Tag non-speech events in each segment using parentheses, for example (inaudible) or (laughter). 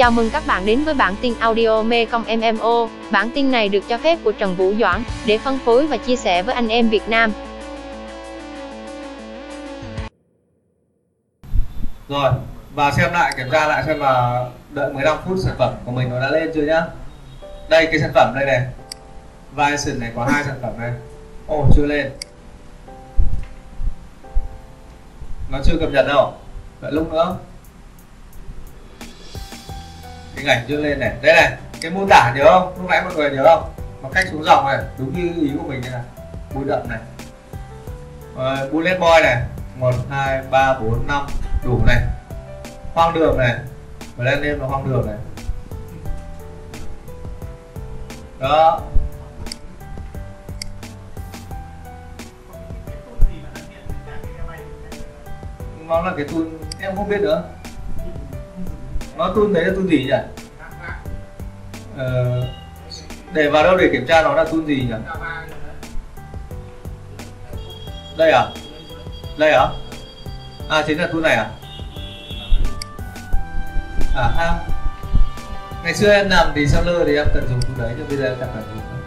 Chào mừng các bạn đến với bản tin audio Mekong MMO. Bản tin này được cho phép của Trần Vũ Doãn để phân phối và chia sẻ với anh em Việt Nam. Rồi, và xem lại kiểm tra lại xem là đợi 15 phút sản phẩm của mình nó đã lên chưa nhá. Đây cái sản phẩm đây này. Vision này có hai sản phẩm này. Ồ chưa lên. Nó chưa cập nhật đâu. Đợi lúc nữa hình ảnh chưa lên này. Đây này cái mô tả nhớ không? Lúc nãy mọi người nhớ không? Bằng cách xuống dòng này đúng như ý của mình này này. Bụi đậm này. Uh, bullet boy này. Một hai ba bốn năm. Đủ này. Hoang đường này. Và lên lên là hoang đường này. Đó. Nó là cái tool em không biết nữa. Nó tool đấy là tool gì nhỉ? Uh, để vào đâu để kiểm tra nó là tool gì nhỉ? Đây à? Đây à? À chính là tool này à? À ha. Ngày xưa em làm thì seller thì em cần dùng tool đấy nhưng bây giờ em chẳng cần dùng nữa.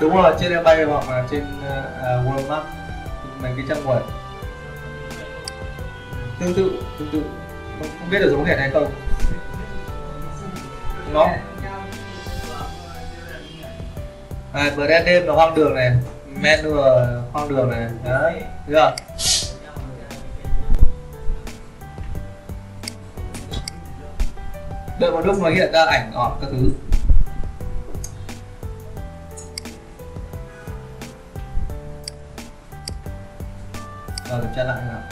Đúng rồi trên bay hoặc là trên ờ, à, uh, world map mấy cái trang web. Tương tự tương tự. Không, không biết là giống hệt hay không nó à, brand đêm là hoang đường này. Menu là hoang đường này. Đấy chưa? Đợi một lúc nó hiện ra ảnh ngọt các thứ. Rồi kiểm tra lại nào.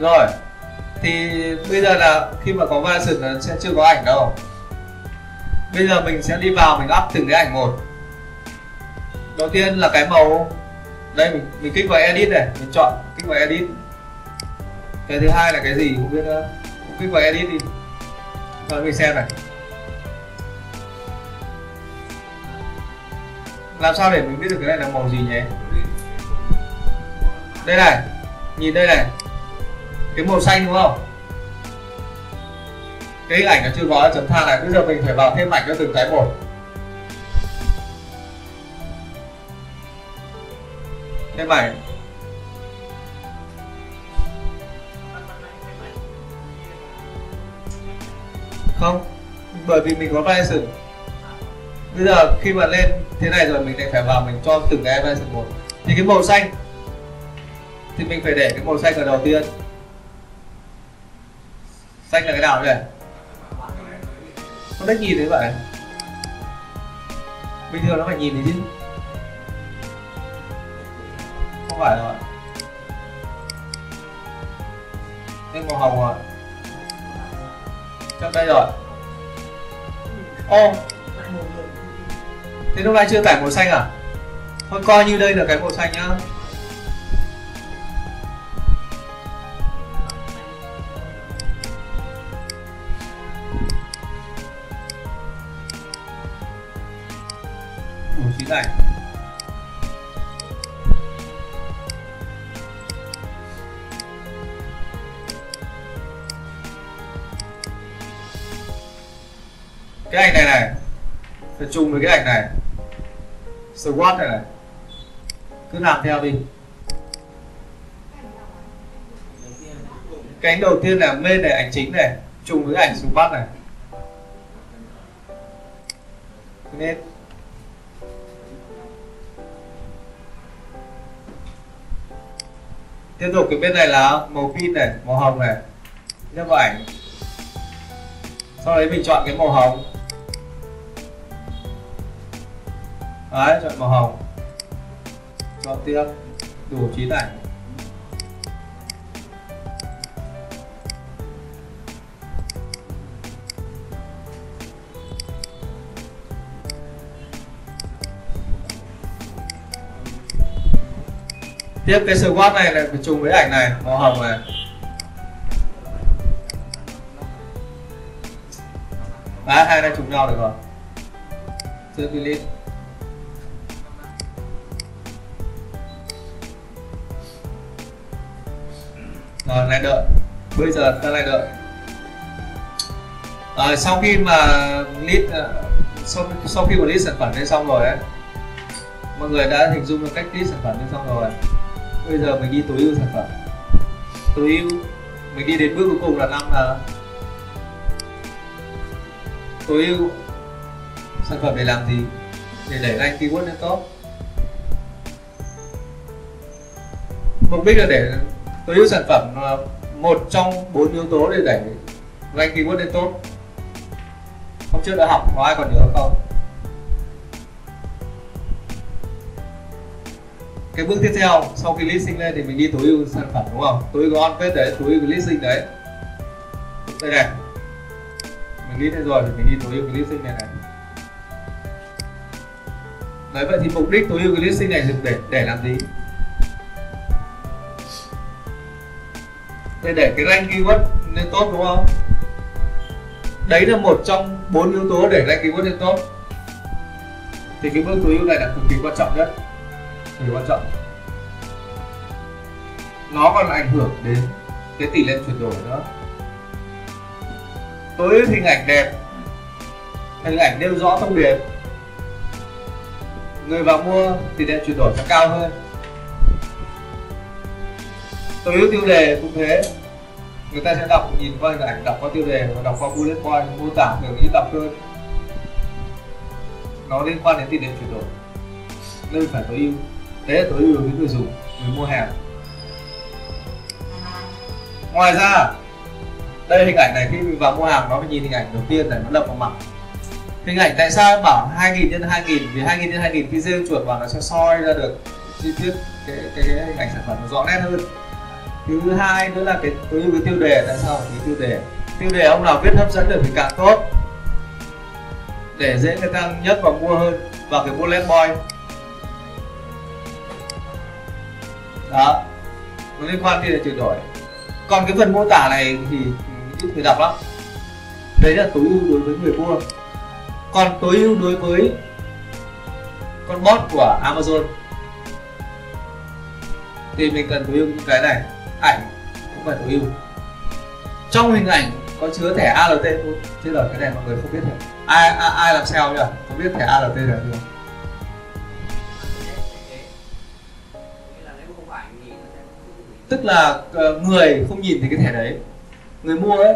Rồi thì bây giờ là khi mà có version nó sẽ chưa có ảnh đâu. Bây giờ mình sẽ đi vào, mình up từng cái ảnh một. Đầu tiên là cái màu. Đây, mình mình kích vào edit này, mình chọn, kích vào edit. Cái thứ hai là cái gì? Không biết nữa. Kích vào edit đi. Rồi mình xem này. Làm sao để mình biết được cái này là màu gì nhé đây này, nhìn đây này cái màu xanh đúng không? Cái ảnh nó chưa có, chấm than này. Bây giờ mình phải vào thêm ảnh cho từng cái một. Thêm ảnh. Không, bởi vì mình có version bây giờ khi mà lên thế này rồi, mình lại phải vào mình cho từng cái version một. Thì cái màu xanh, thì mình phải để cái màu xanh ở đầu tiên xanh là cái nào đây không thích nhìn thấy vậy. Bình thường nó phải nhìn thấy chứ. Không phải rồi cái màu hồng rồi trong đây rồi ô! Thế lúc nay chưa tải màu xanh à? Thôi coi như đây là cái màu xanh nhá. Đủ cái ảnh này này, phải chung với cái ảnh này. Squat này này. Cứ làm theo đi. Cái ảnh đầu tiên là main này, ảnh chính này chung với ảnh squat này. Nên tiếp tục, cái bên này là màu pin này, màu hồng này, nhấp vào ảnh. Sau đấy mình chọn cái màu hồng. Đấy, chọn màu hồng. Chọn tiếp, đủ chín ảnh. Tiếp cái squat này lại phải trùng với ảnh này màu hồng này. Đấy, hai này trùng nhau được rồi. Chưa lít rồi lại đợi. Bây giờ ta lại đợi. À, sau khi mà list ờ, sau, sau khi mà list sản phẩm lên xong rồi ấy mọi người đã hình dung được cách list sản phẩm lên xong rồi bây giờ mình đi tối ưu sản phẩm. Tối ưu, mình đi đến bước cuối cùng là năm là tối ưu sản phẩm để làm gì? Để đẩy rank keyword lên top. Mục đích là để tối ưu sản phẩm là một trong bốn yếu tố để đẩy rank keyword lên top. Hôm trước đã học, có ai còn nhớ không? Cái bước tiếp theo sau khi listing lên thì mình đi tối ưu sản phẩm, đúng không? Tối ưu on page đấy, tối ưu listing đấy. Đây này. Mình list lên rồi thì mình đi tối ưu cái listing này này. Đấy, vậy thì mục đích tối ưu cái listing này dùng để để làm gì? Để để cái rank keyword lên tốt đúng không? Đấy là một trong bốn yếu tố để rank keyword lên tốt thì cái bước tối ưu này là cực kỳ quan trọng nhất cực kỳ quan trọng. Nó còn ảnh hưởng đến cái tỷ lệ chuyển đổi nữa. Tối ưu hình ảnh đẹp, hình ảnh nêu rõ thông điệp. Người vào mua, tỷ lệ chuyển đổi sẽ cao hơn. Tối ưu tiêu đề cũng thế. Người ta sẽ đọc, nhìn qua hình ảnh, đọc qua tiêu đề và đọc qua bullet point, mô tả, kiểu như đọc hơn. Nó liên quan đến tỷ lệ chuyển đổi. Nên phải tối ưu đấy là tối ưu đối với người dùng người mua hàng. Ngoài ra đây hình ảnh này khi mình vào mua hàng nó phải nhìn hình ảnh đầu tiên này nó đập vào mặt. Hình ảnh tại sao em bảo 2000 nhân 2000 vì 2000 nhân 2000 khi rêu chuột vào nó sẽ soi ra được chi tiết cái cái, cái hình ảnh sản phẩm nó rõ nét hơn. Thứ hai nữa là cái tối ưu cái tiêu đề tại sao cái tiêu đề? Tiêu đề ông nào viết hấp dẫn được thì càng tốt để dễ người ta nhất và mua hơn. Và cái bullet point đó. Nó liên quan đến chuyển đổi. Còn cái phần mô tả này thì ít người đọc lắm. Đấy là tối ưu đối với người mua. Còn tối ưu đối với con bot của Amazon. Thì mình cần tối ưu những cái này. Ảnh cũng phải tối ưu. Trong hình ảnh có chứa thẻ ALT thôi. Chứ là cái này mọi người không biết được. Ai ai, ai làm sao nhỉ? Không biết thẻ ALT là gì tức là ờ, người không nhìn thấy cái thẻ đấy. Người mua ấy.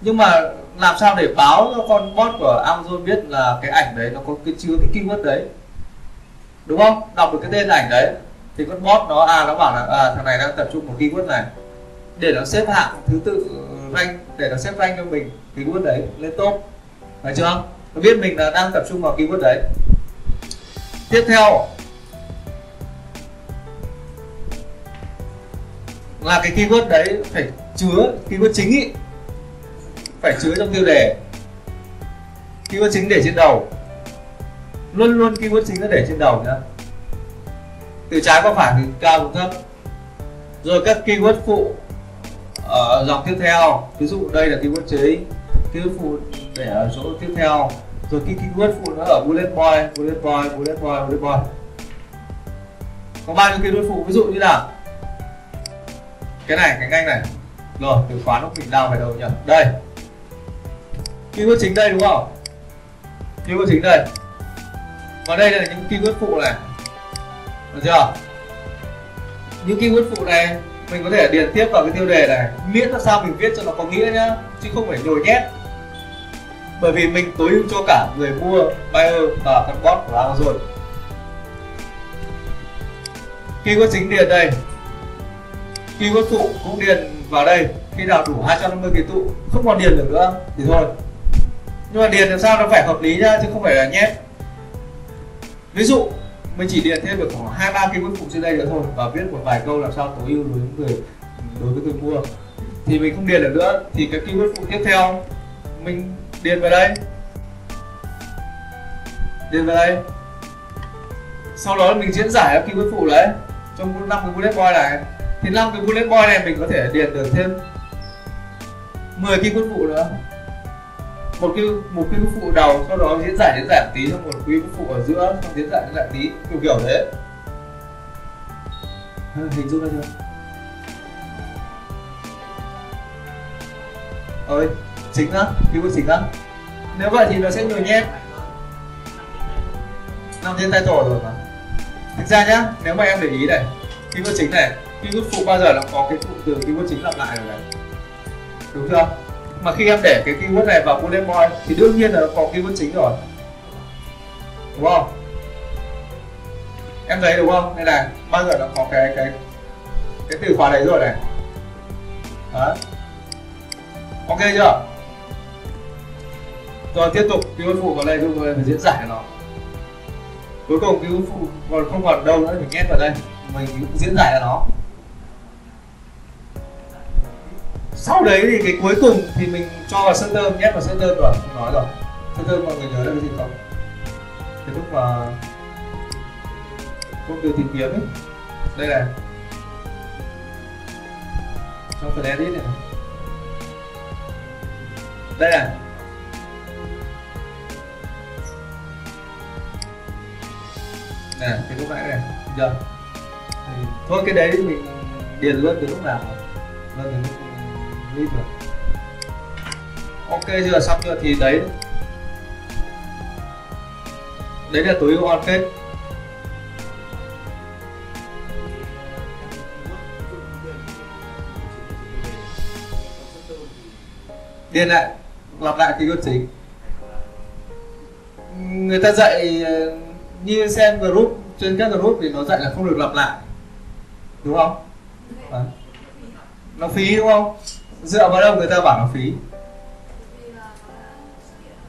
Nhưng mà làm sao để báo cho con bot của Amazon biết là cái ảnh đấy nó có cái chứa cái keyword đấy? Đúng không? Đọc được cái tên ảnh đấy thì con bot nó à nó bảo là à, thằng này đang tập trung một keyword này. Để nó xếp hạng thứ tự rank để nó xếp rank cho mình keyword đấy lên top. Phải chưa? Nó biết mình là đang tập trung vào keyword đấy. Tiếp theo là cái keyword đấy phải chứa keyword chính ý. Phải chứa trong tiêu đề. Keyword chính để trên đầu. Luôn luôn keyword chính nó để trên đầu nhá. Từ trái qua phải từ cao xuống thấp. Rồi các keyword phụ ờ, ở dòng tiếp theo. Ví dụ đây là keyword chính keyword phụ để ở chỗ tiếp theo. Rồi cái keyword phụ nó ở bullet point bullet point bullet point bullet point. Có bao nhiêu keyword phụ? Ví dụ như là cái này, cái nganh này. Rồi, từ khóa lúc mình đau về đâu nhỉ? Đây. Keyword chính đây đúng không? Keyword chính đây. Và đây là những keyword phụ này. Được chưa? Những keyword phụ này, mình có thể điền tiếp vào cái tiêu đề này. Miễn là sao mình viết cho nó có nghĩa nhá, chứ không phải nhồi nhét. Bởi vì mình tối ưu cho cả người mua, buyer và con bot của Amazon. Keyword chính điền đây keyword phụ cũng điền vào đây, khi nào đủ 250 ký tụ, không còn điền được nữa, thì thôi. Nhưng mà điền làm sao nó phải hợp lý nhá, chứ không phải là nhét ví dụ, mình chỉ điền thêm được khoảng hai, ba cái keyword phụ trên đây nữa thôi, và viết một vài câu làm sao tối ưu đối với người, đối với người mua. Thì mình không điền được nữa, thì cái keyword phụ tiếp theo, mình điền vào đây. Điền vào đây. Sau đó mình diễn giải các keyword phụ đấy, trong năm cái bullet point này thì năm cái bullet point này mình có thể điền được thêm 10 keyword phụ nữa. Một cái một cái phụ đầu sau đó diễn giải diễn giải tí xong một cái phụ ở giữa xong diễn giải diễn giải tí kiểu kiểu thế. Hình dung ra chưa? Ơi chính á keyword chính á nếu vậy thì nó sẽ nhồi nhét nằm trên title rồi mà. Thực ra nhá nếu mà em để ý này keyword chính này keyword phụ bao giờ nó có cái cụm từ keyword chính lặp lại rồi này đúng chưa? Mà khi em để cái keyword này vào bullet point thì đương nhiên là nó có keyword chính rồi. Đúng không? Em thấy đúng không? Đây này, bao giờ nó có cái cái cái từ khóa đấy rồi này. Đó ok chưa? Rồi tiếp tục keyword phụ vào đây chúng tôi phải diễn giải nó. Cuối cùng keyword phụ còn không còn đâu nữa mình nhét vào đây. Mình diễn giải là nó. Sau đấy thì cái cuối cùng thì mình cho vào sân tơm nhét vào sân tơm rồi. Không nói rồi, sân tơm mọi người nhớ là cái gì không? Cái lúc mà công từ tìm kiếm ấy. Đây này. Trong phần edit này. Đây này. Nè cái lúc nãy này giờ. Thôi, cái đấy mình điền luôn từ lúc nào? Luôn từ lúc mình rồi ok, chưa? Xong chưa? Thì đấy. Đấy là túi on kết điền lại. Lặp lại cái cốt chính. Người ta dạy ờ, như xem group, trên các group thì nó dạy là không được lặp lại. Đúng không? À. nó phí, đúng không? Dựa vào đâu người ta bảo nó phí?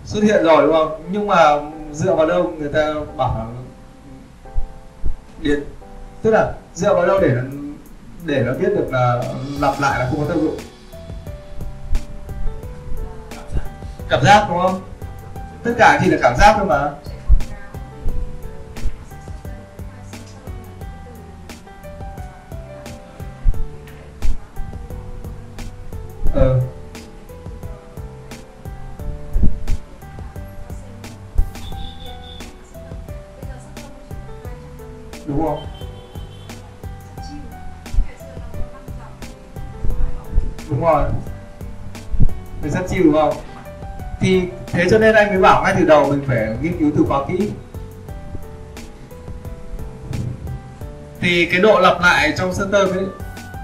Xuất hiện rồi đúng không? Nhưng mà dựa vào đâu người ta bảo là điện? Tức là dựa vào đâu để nó để nó biết được là lặp lại là không có tác dụng? Cảm giác đúng không? Tất cả chỉ là cảm giác thôi mà. Đúng rồi. Mình rất chill đúng không? Thì thế cho nên anh mới bảo ngay từ đầu mình phải nghiên cứu từ khóa kỹ. Thì cái độ lặp lại trong sân ấy,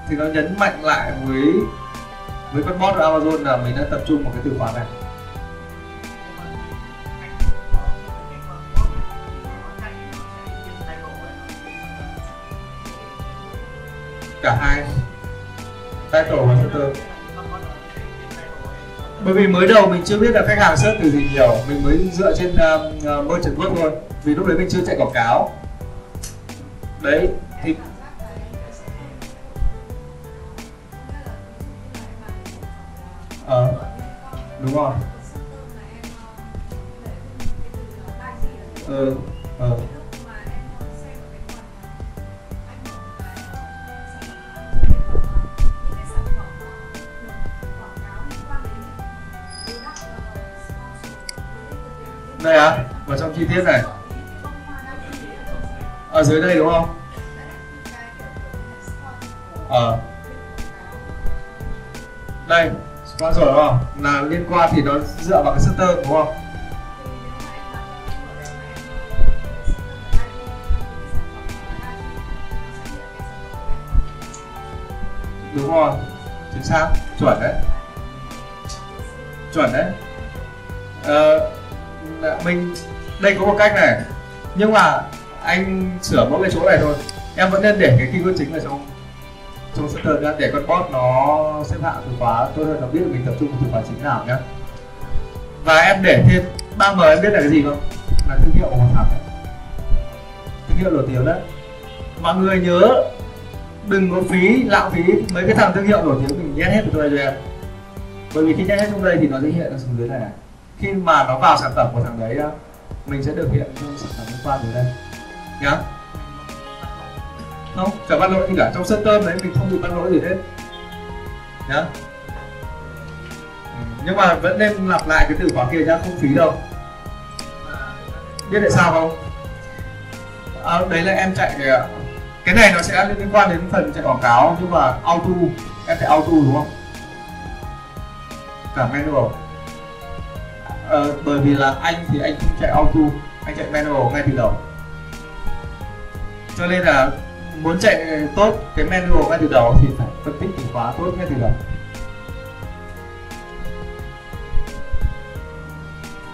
thì nó nhấn mạnh lại với với con bot ở Amazon là mình đang tập trung vào cái từ khóa này. Bởi vì mới đầu mình chưa biết là khách hàng search từ gì nhiều mình mới dựa trên uh, merchant word thôi. Vì lúc đấy mình chưa chạy quảng cáo. Đấy thì ờ đúng rồi. Ừ, ờ ờ. Đây à vào trong chi tiết này. Ở dưới đây đúng không? Ờ. Đây sponsor đúng không? Là liên quan thì nó dựa vào cái setter đúng không? Đúng rồi chính xác chuẩn đấy. Chuẩn đấy. Ờ, Dạ, mình, đây có một cách này. Nhưng mà anh sửa mỗi cái chỗ này thôi. Em vẫn nên để cái keyword chính ở trong trong setter nhá, để con bot nó xếp hạng từ khóa. Tôi hơn nó biết mình tập trung vào từ khóa chính nào nhé và em để thêm, ba m em biết là cái gì không? Là thương hiệu của một thằng đấy thương hiệu nổi tiếng đấy. Mọi người nhớ, đừng có phí lãng phí. Mấy cái thằng thương hiệu nổi tiếng mình nhét hết vào đây cho em. Bởi vì khi nhét hết trong đây thì nó sẽ hiện ở xuống dưới này này khi mà nó vào sản phẩm của thằng đấy mình sẽ được hiện trong sản phẩm liên quan đến đây. Nhá. Không chẳng bắt lỗi gì cả trong sân tôm đấy mình không bị bắt lỗi gì hết. Nhá. Ừ, nhưng mà vẫn nên lặp lại cái từ khóa kia nhá không phí đâu. Biết tại sao không? À, đấy là em chạy cái cái này nó sẽ liên quan đến phần chạy quảng cáo nhưng mà auto em chạy auto đúng không? Cả manual ờ, bởi vì là anh thì anh không chạy auto anh chạy manual ngay từ đầu. Cho nên là muốn chạy tốt cái manual ngay từ đầu thì phải phân tích từ khóa tốt ngay từ đầu.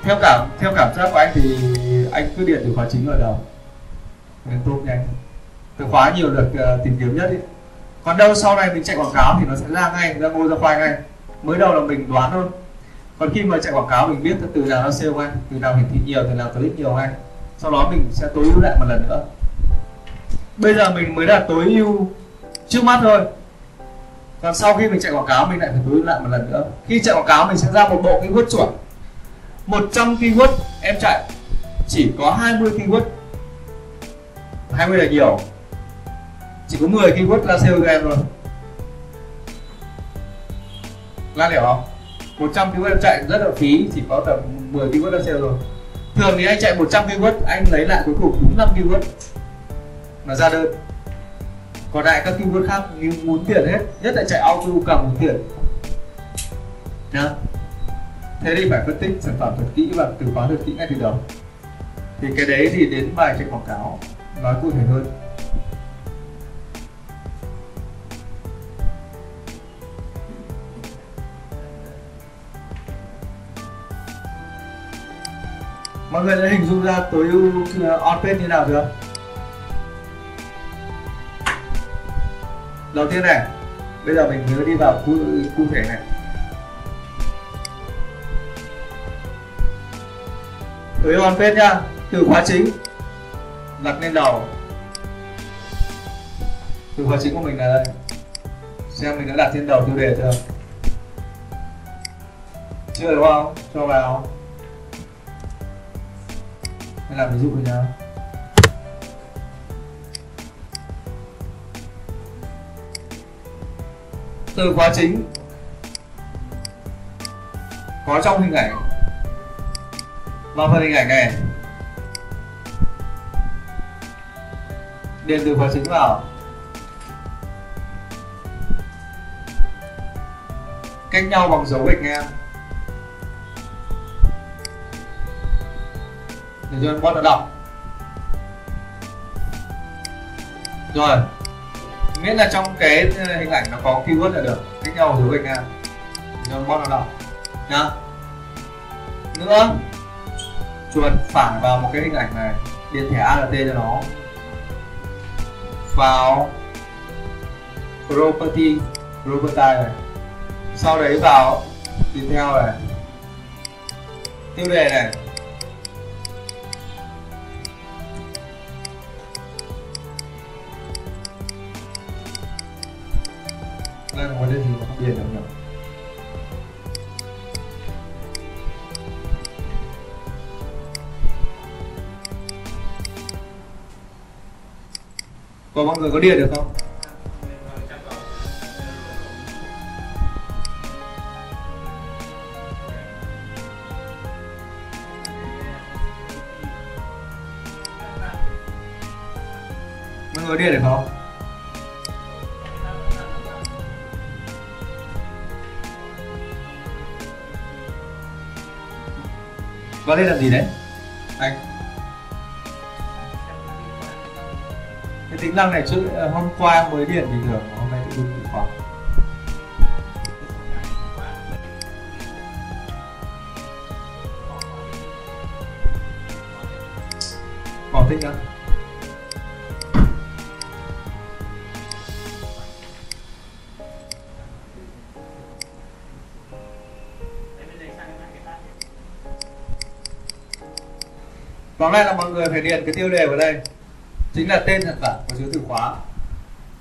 Theo cảm theo cảm giác của anh thì anh cứ điện từ khóa chính ở đầu. Nên tốt nhanh. Từ khóa nhiều được uh, ờ, tìm kiếm nhất ý. còn đâu sau này mình chạy quảng cáo thì nó sẽ ra ngay ra ngôi ra khoai ngay. Mới đầu là mình đoán thôi còn khi mà chạy quảng cáo mình biết từ nào nó sale ngay từ nào hiển thị nhiều, từ nào click nhiều ngay. Sau đó mình sẽ tối ưu lại một lần nữa. Bây giờ mình mới là tối ưu trước mắt thôi. Còn sau khi mình chạy quảng cáo, mình lại phải tối ưu lại một lần nữa. Khi chạy quảng cáo, mình sẽ ra một bộ keyword chuẩn. 100 keyword em chạy. Chỉ có 20 keyword. 20 là nhiều. Chỉ có 10 keyword là sale cho em thôi. Lan hiểu không? 100 kW chạy rất là phí, chỉ có tầm 10 kW là sale rồi. Thường thì anh chạy 100 kW anh lấy lại cuối cùng đúng 5 kW mà ra đơn. Còn lại các keyword khác, như muốn tiền hết, nhất là chạy auto càng muốn tiền. Nhá. Thế thì phải phân tích sản phẩm thật kỹ và từ khóa thật kỹ ngay từ đầu. Thì cái đấy thì đến bài chạy quảng cáo, nói cụ thể hơn. Mọi người đã hình dung ra tối ưu ờ, on page như nào chưa đầu tiên này bây giờ mình nhớ đi vào cụ, cụ thể này. Tối ưu on page nhá từ khóa chính đặt lên đầu. Từ khóa chính của mình là đây. Xem mình đã đặt trên đầu tiêu đề chưa? Chưa đúng không? Cho vào hay làm ví dụ như nào. Từ khóa chính, có trong hình ảnh, vào phần hình ảnh này. Điền từ khóa chính vào. Cách nhau bằng dấu gạch ngang. Để cho bot nó đọc. Rồi. Miễn là trong cái ờ, hình ảnh nó có keyword là được, cách nhau dấu gạch ngang để cho bot nó đọc. Nhá. Nữa. Chuột phản vào một cái hình ảnh này, điền thẻ ALT cho nó. Vào property property này. Sau đấy vào tiếp theo này. Tiêu đề này. Vấn đề gì mà được nhỉ Có mọi người có điện được không? Mọi người có điện được không? Có lên làm gì đấy? Anh cái tính năng này trước hôm qua mới điền bình thường Tóm lại là mọi người phải điền cái tiêu đề vào đây. Chính là tên sản phẩm có chứa từ khóa.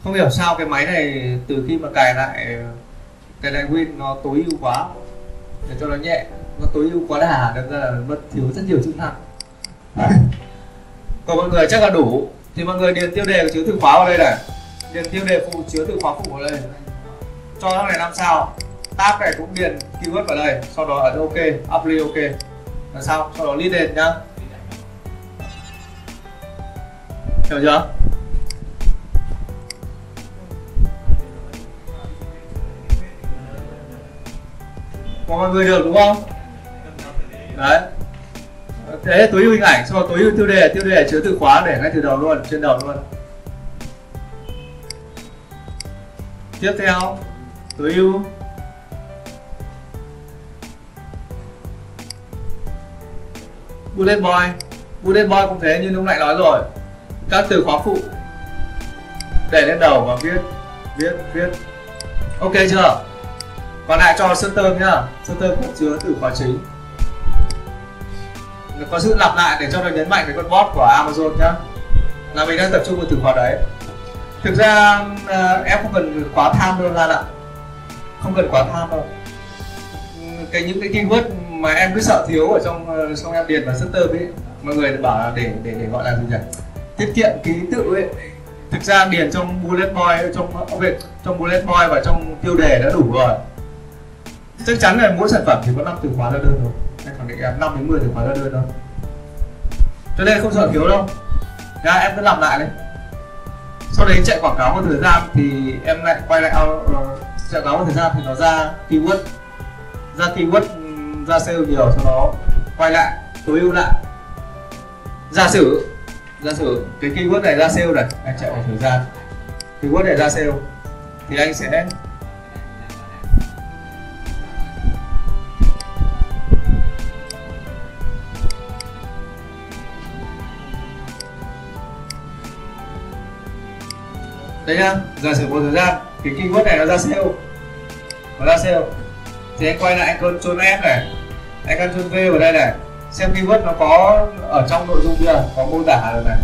Không hiểu sao cái máy này từ khi mà cài lại, cái này win nó tối ưu quá. Để cho nó nhẹ, nó tối ưu quá đà đâm ra là mất, thiếu rất nhiều chức năng. Còn mọi người chắc là đủ. Thì mọi người điền tiêu đề có chứa từ khóa vào đây này. Điền tiêu đề phụ chứa từ khóa phụ vào đây. Cho thằng này làm sao? Tab này cũng điền keyword vào đây. Sau đó ấn ok apply ok. Là sao? Sau đó lead lên nhá. Hiểu chưa? Mọi người được đúng không? Đấy. Thế tối ưu hình ảnh, xong rồi tối ưu tiêu đề tiêu đề chứa từ khóa để ngay từ đầu luôn, trên đầu luôn. Tiếp theo tối ưu. Bullet boy. Bullet boy cũng thế, như lúc nãy nói rồi các từ khóa phụ. Để lên đầu và viết viết viết. Ok chưa? Còn lại cho sơn tơm nhá. Sơn tơm cũng chứa từ khóa chính. Có sự lặp lại để cho nó nhấn mạnh cái con bot của amazon nhá. Là mình đang tập trung vào từ khóa đấy. Thực ra ờ, em không cần quá tham đâu, lan ạ. Không cần quá tham đâu. Cái những cái keyword mà em cứ sợ thiếu ở trong ờ, trong em điền vào sơn tơm ấy, mọi người bảo là để để để gọi là gì nhỉ? Tiết kiệm ký tự ấy. Thực ra điền trong bullet point trong ờ, việc trong bullet point và trong tiêu đề đã đủ rồi. Chắc chắn là mỗi sản phẩm thì có 5 từ khóa ra đơn rồi em khẳng định em 5 đến 10 từ khóa ra đơn thôi. Cho nên không sợ thiếu đâu. Nha, em cứ làm lại đấy sau đấy chạy quảng cáo một thời gian thì em lại quay lại uh, chạy quảng cáo một thời gian thì nó ra keyword ra keyword ra sale nhiều sau đó quay lại tối ưu lại. Giả sử giả sử cái keyword này ra sale này, anh chạy một thời gian. Keyword này ra sale, thì anh sẽ đây nhá giả sử một thời gian, cái keyword này nó ra sale, nó ra sale, thì anh quay lại anh control F này, anh control V vào đây này xem keyword nó có ở trong nội dung chưa? Có mô tả rồi này.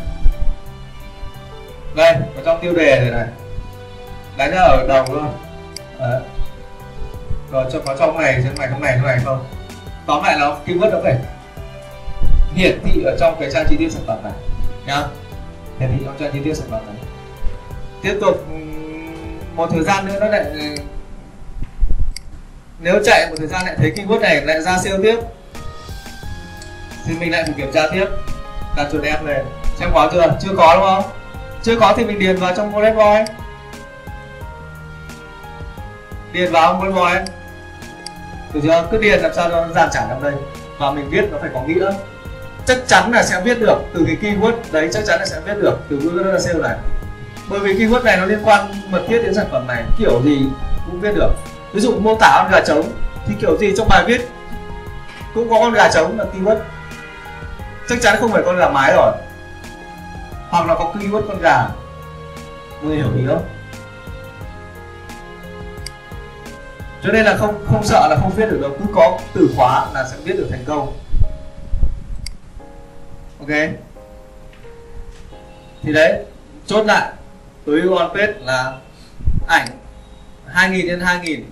Đây ở trong tiêu đề rồi này. Đánh ra ở đầu luôn. Đấy. rồi, cho có trong này trong này trong này trong này không? Tóm lại nó keyword nó phải hiển thị ở trong cái trang chi tiết sản phẩm này, nhá. Hiển thị trong trang chi tiết sản phẩm này. Tiếp tục một thời gian nữa nó lại nếu chạy một thời gian lại thấy keyword này lại ra sale tiếp thì mình lại phải kiểm tra tiếp. Đặt chuột em này xem có chưa? Chưa có đúng không? Chưa có thì mình điền vào trong bullet point điền vào bullet point được chưa? Cứ điền làm sao cho nó dàn trải trong đây. Và mình viết nó phải có nghĩa. Chắc chắn là sẽ viết được từ cái keyword đấy, chắc chắn là sẽ viết được từ keyword sale này. Bởi vì keyword này nó liên quan mật thiết đến sản phẩm này, kiểu gì cũng viết được. Ví dụ mô tả con gà trống, thì kiểu gì trong bài viết cũng có con gà trống là keyword chắc chắn không phải con gà mái rồi. Hoặc là có keyword con gà. Người hiểu ý không? Cho nên là không không sợ là không viết được đâu. Cứ có từ khóa là sẽ viết được thành công. Ok? Thì đấy chốt lại. Tối ưu on page là ảnh 2000 x 2000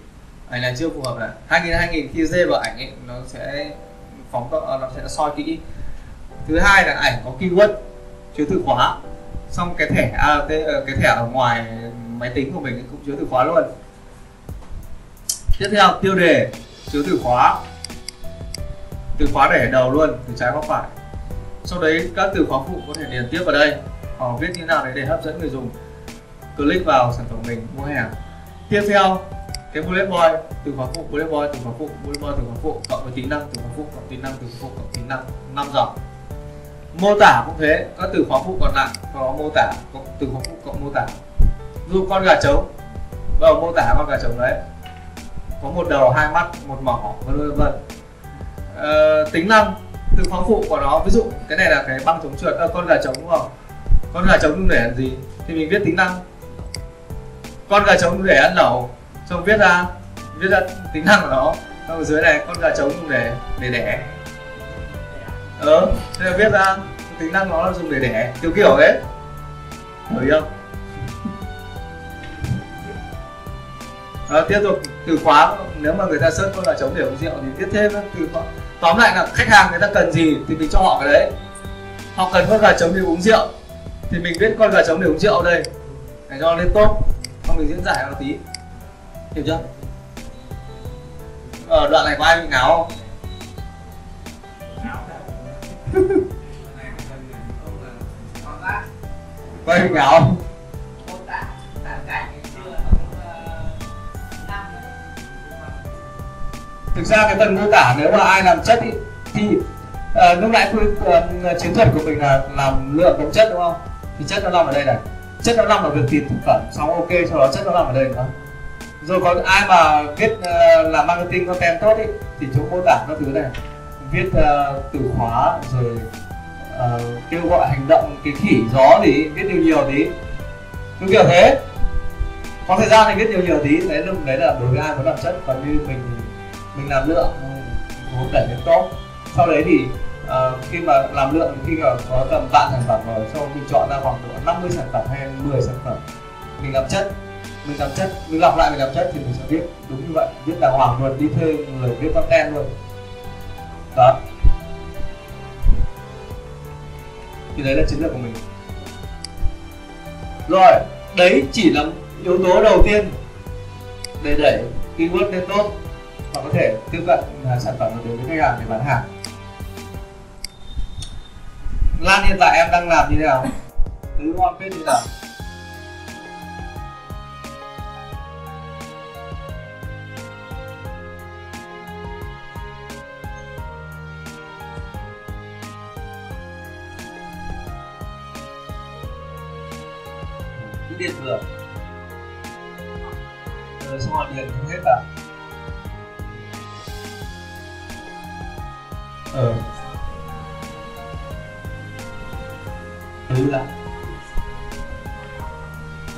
ảnh này chưa phù hợp này. 2000 2000 khi dê vào ảnh ấy, nó sẽ phóng to nó sẽ soi kỹ thứ hai là ảnh có keyword chứa từ khóa. Xong cái thẻ à, cái ờ, thẻ ở ngoài máy tính của mình cũng chứa từ khóa luôn. Tiếp theo tiêu đề chứa từ khóa. Từ khóa để đầu luôn từ trái qua phải. Sau đấy các từ khóa phụ có thể điền tiếp vào đây. Họ viết như nào đấy để hấp dẫn người dùng. Click vào sản phẩm mình mua hàng. Tiếp theo cái bullet point từ khóa phụ bullet point từ khóa phụ bullet point từ khóa phụ cộng với tính năng từ khóa phụ cộng tính năng từ khóa phụ cộng tính năng năm dòng mô tả cũng thế các từ khóa phụ còn lại có mô tả có từ khóa phụ cộng mô tả. Ví dụ con gà trống vào mô tả con gà trống đấy. Có một đầu hai mắt một mỏ vân vân ờ, tính năng từ khóa phụ của nó ví dụ cái này là cái băng chống trượt à, con gà trống đúng không? Con gà trống để làm gì? Thì mình viết tính năng. Con gà trống để ăn lẩu. Xong viết ra viết ra tính năng của nó. Xong ở dưới này con gà trống để để đẻ. Ờ thế là viết ra tính năng nó là dùng để đẻ kiểu kiểu đấy hiểu không? À, tiếp tục từ khóa nếu mà người ta search con gà trống để uống rượu thì viết thêm từ khóa. Tóm lại là khách hàng người ta cần gì thì mình cho họ cái đấy. Họ cần con gà trống để uống rượu thì mình viết con gà trống để uống rượu đây. Để cho lên tốt xong mình diễn giải nó tí. Hiểu chưa? Ở ờ, đoạn này có ai bị ngáo không (laughs) bị ngáo không? Thực ra cái phần mô tả nếu mà ai làm chất ý, thì uh, lúc nãy uh, chiến thuật của mình là làm lượng cộng chất đúng không? Thì chất nó nằm ở đây này. Chất nó nằm ở việc tìm thực phẩm xong ok sau đó chất nó nằm ở đây nữa rồi có ai mà viết uh, làm marketing content tốt ý, thì chỗ mô tả các thứ này. Viết uh, từ khóa rồi uh, kêu gọi hành động cái khỉ gió thì viết nhiều nhiều tí. Cứ kiểu thế. Có thời gian thì viết nhiều nhiều tí. Đấy lúc đấy là đối với ai muốn làm chất còn như mình mình làm lượng muốn đẩy lên tốt sau đấy thì uh, khi mà làm lượng khi mà có tầm vạn sản phẩm rồi sau mình chọn ra khoảng độ 50 sản phẩm hay 10 sản phẩm mình làm chất. Mình làm chất mình lọc lại mình làm chất thì mình sẽ viết đúng như vậy. Viết đàng hoàng luôn đi thuê người viết content luôn. Đó. Thì đấy là chiến lược của mình rồi, đấy chỉ là yếu tố đầu tiên để đẩy keyword lên tốt và có thể tiếp cận à, sản phẩm đến với khách hàng để bán hàng Lan hiện tại em đang làm như thế nào? Tứ on page như nào?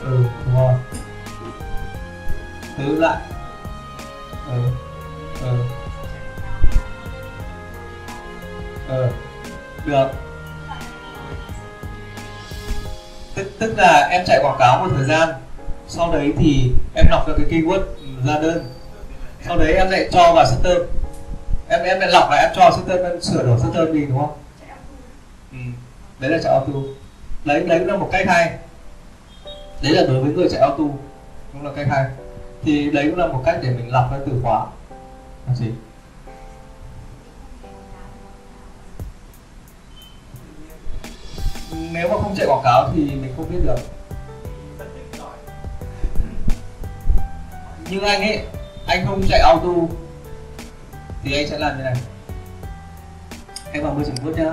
Ừ đúng rồi. Tứ lại. Ừ ừ. Ừ. Được. Tức tức là em chạy quảng cáo một thời gian sau đấy thì em lọc ra cái keyword ra đơn. Sau đấy em lại cho vào setter em em lại lọc lại em cho setter em sửa đổi setter đi đúng không? Ừ. đấy là chạy auto. Đấy đấy cũng là một cách hay đấy là đối với người chạy auto, cũng là cách hay. Thì đấy cũng là một cách để mình lọc ra từ khóa. Là gì? Nếu mà không chạy quảng cáo thì mình không biết được. Nhưng anh ấy, anh không chạy auto, thì anh sẽ làm như này. Em vào môi trường vuốt nhá.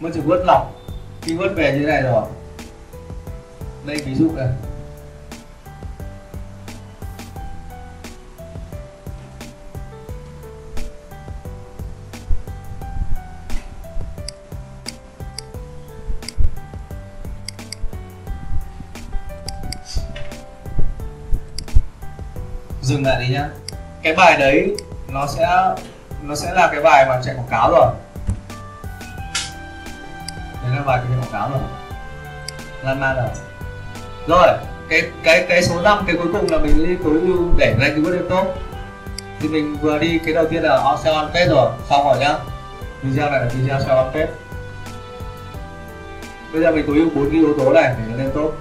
Môi trường vuốt lọc. Khi vớt về như thế này rồi đây, ví dụ này dừng lại đi nhá. Cái bài đấy, nó sẽ nó sẽ là cái bài mà chạy quảng cáo rồi. Đấy là bài chạy quảng cáo rồi. Lan man rồi rồi, cái cái cái số 5 cái cuối cùng là mình đi tối ưu để rank keyword lên tốt. Thì mình vừa đi cái đầu tiên là on on page rồi. Xong rồi nhá. Video này là video sale on page bây giờ mình tối ưu bốn cái yếu tố này để nó lên tốt.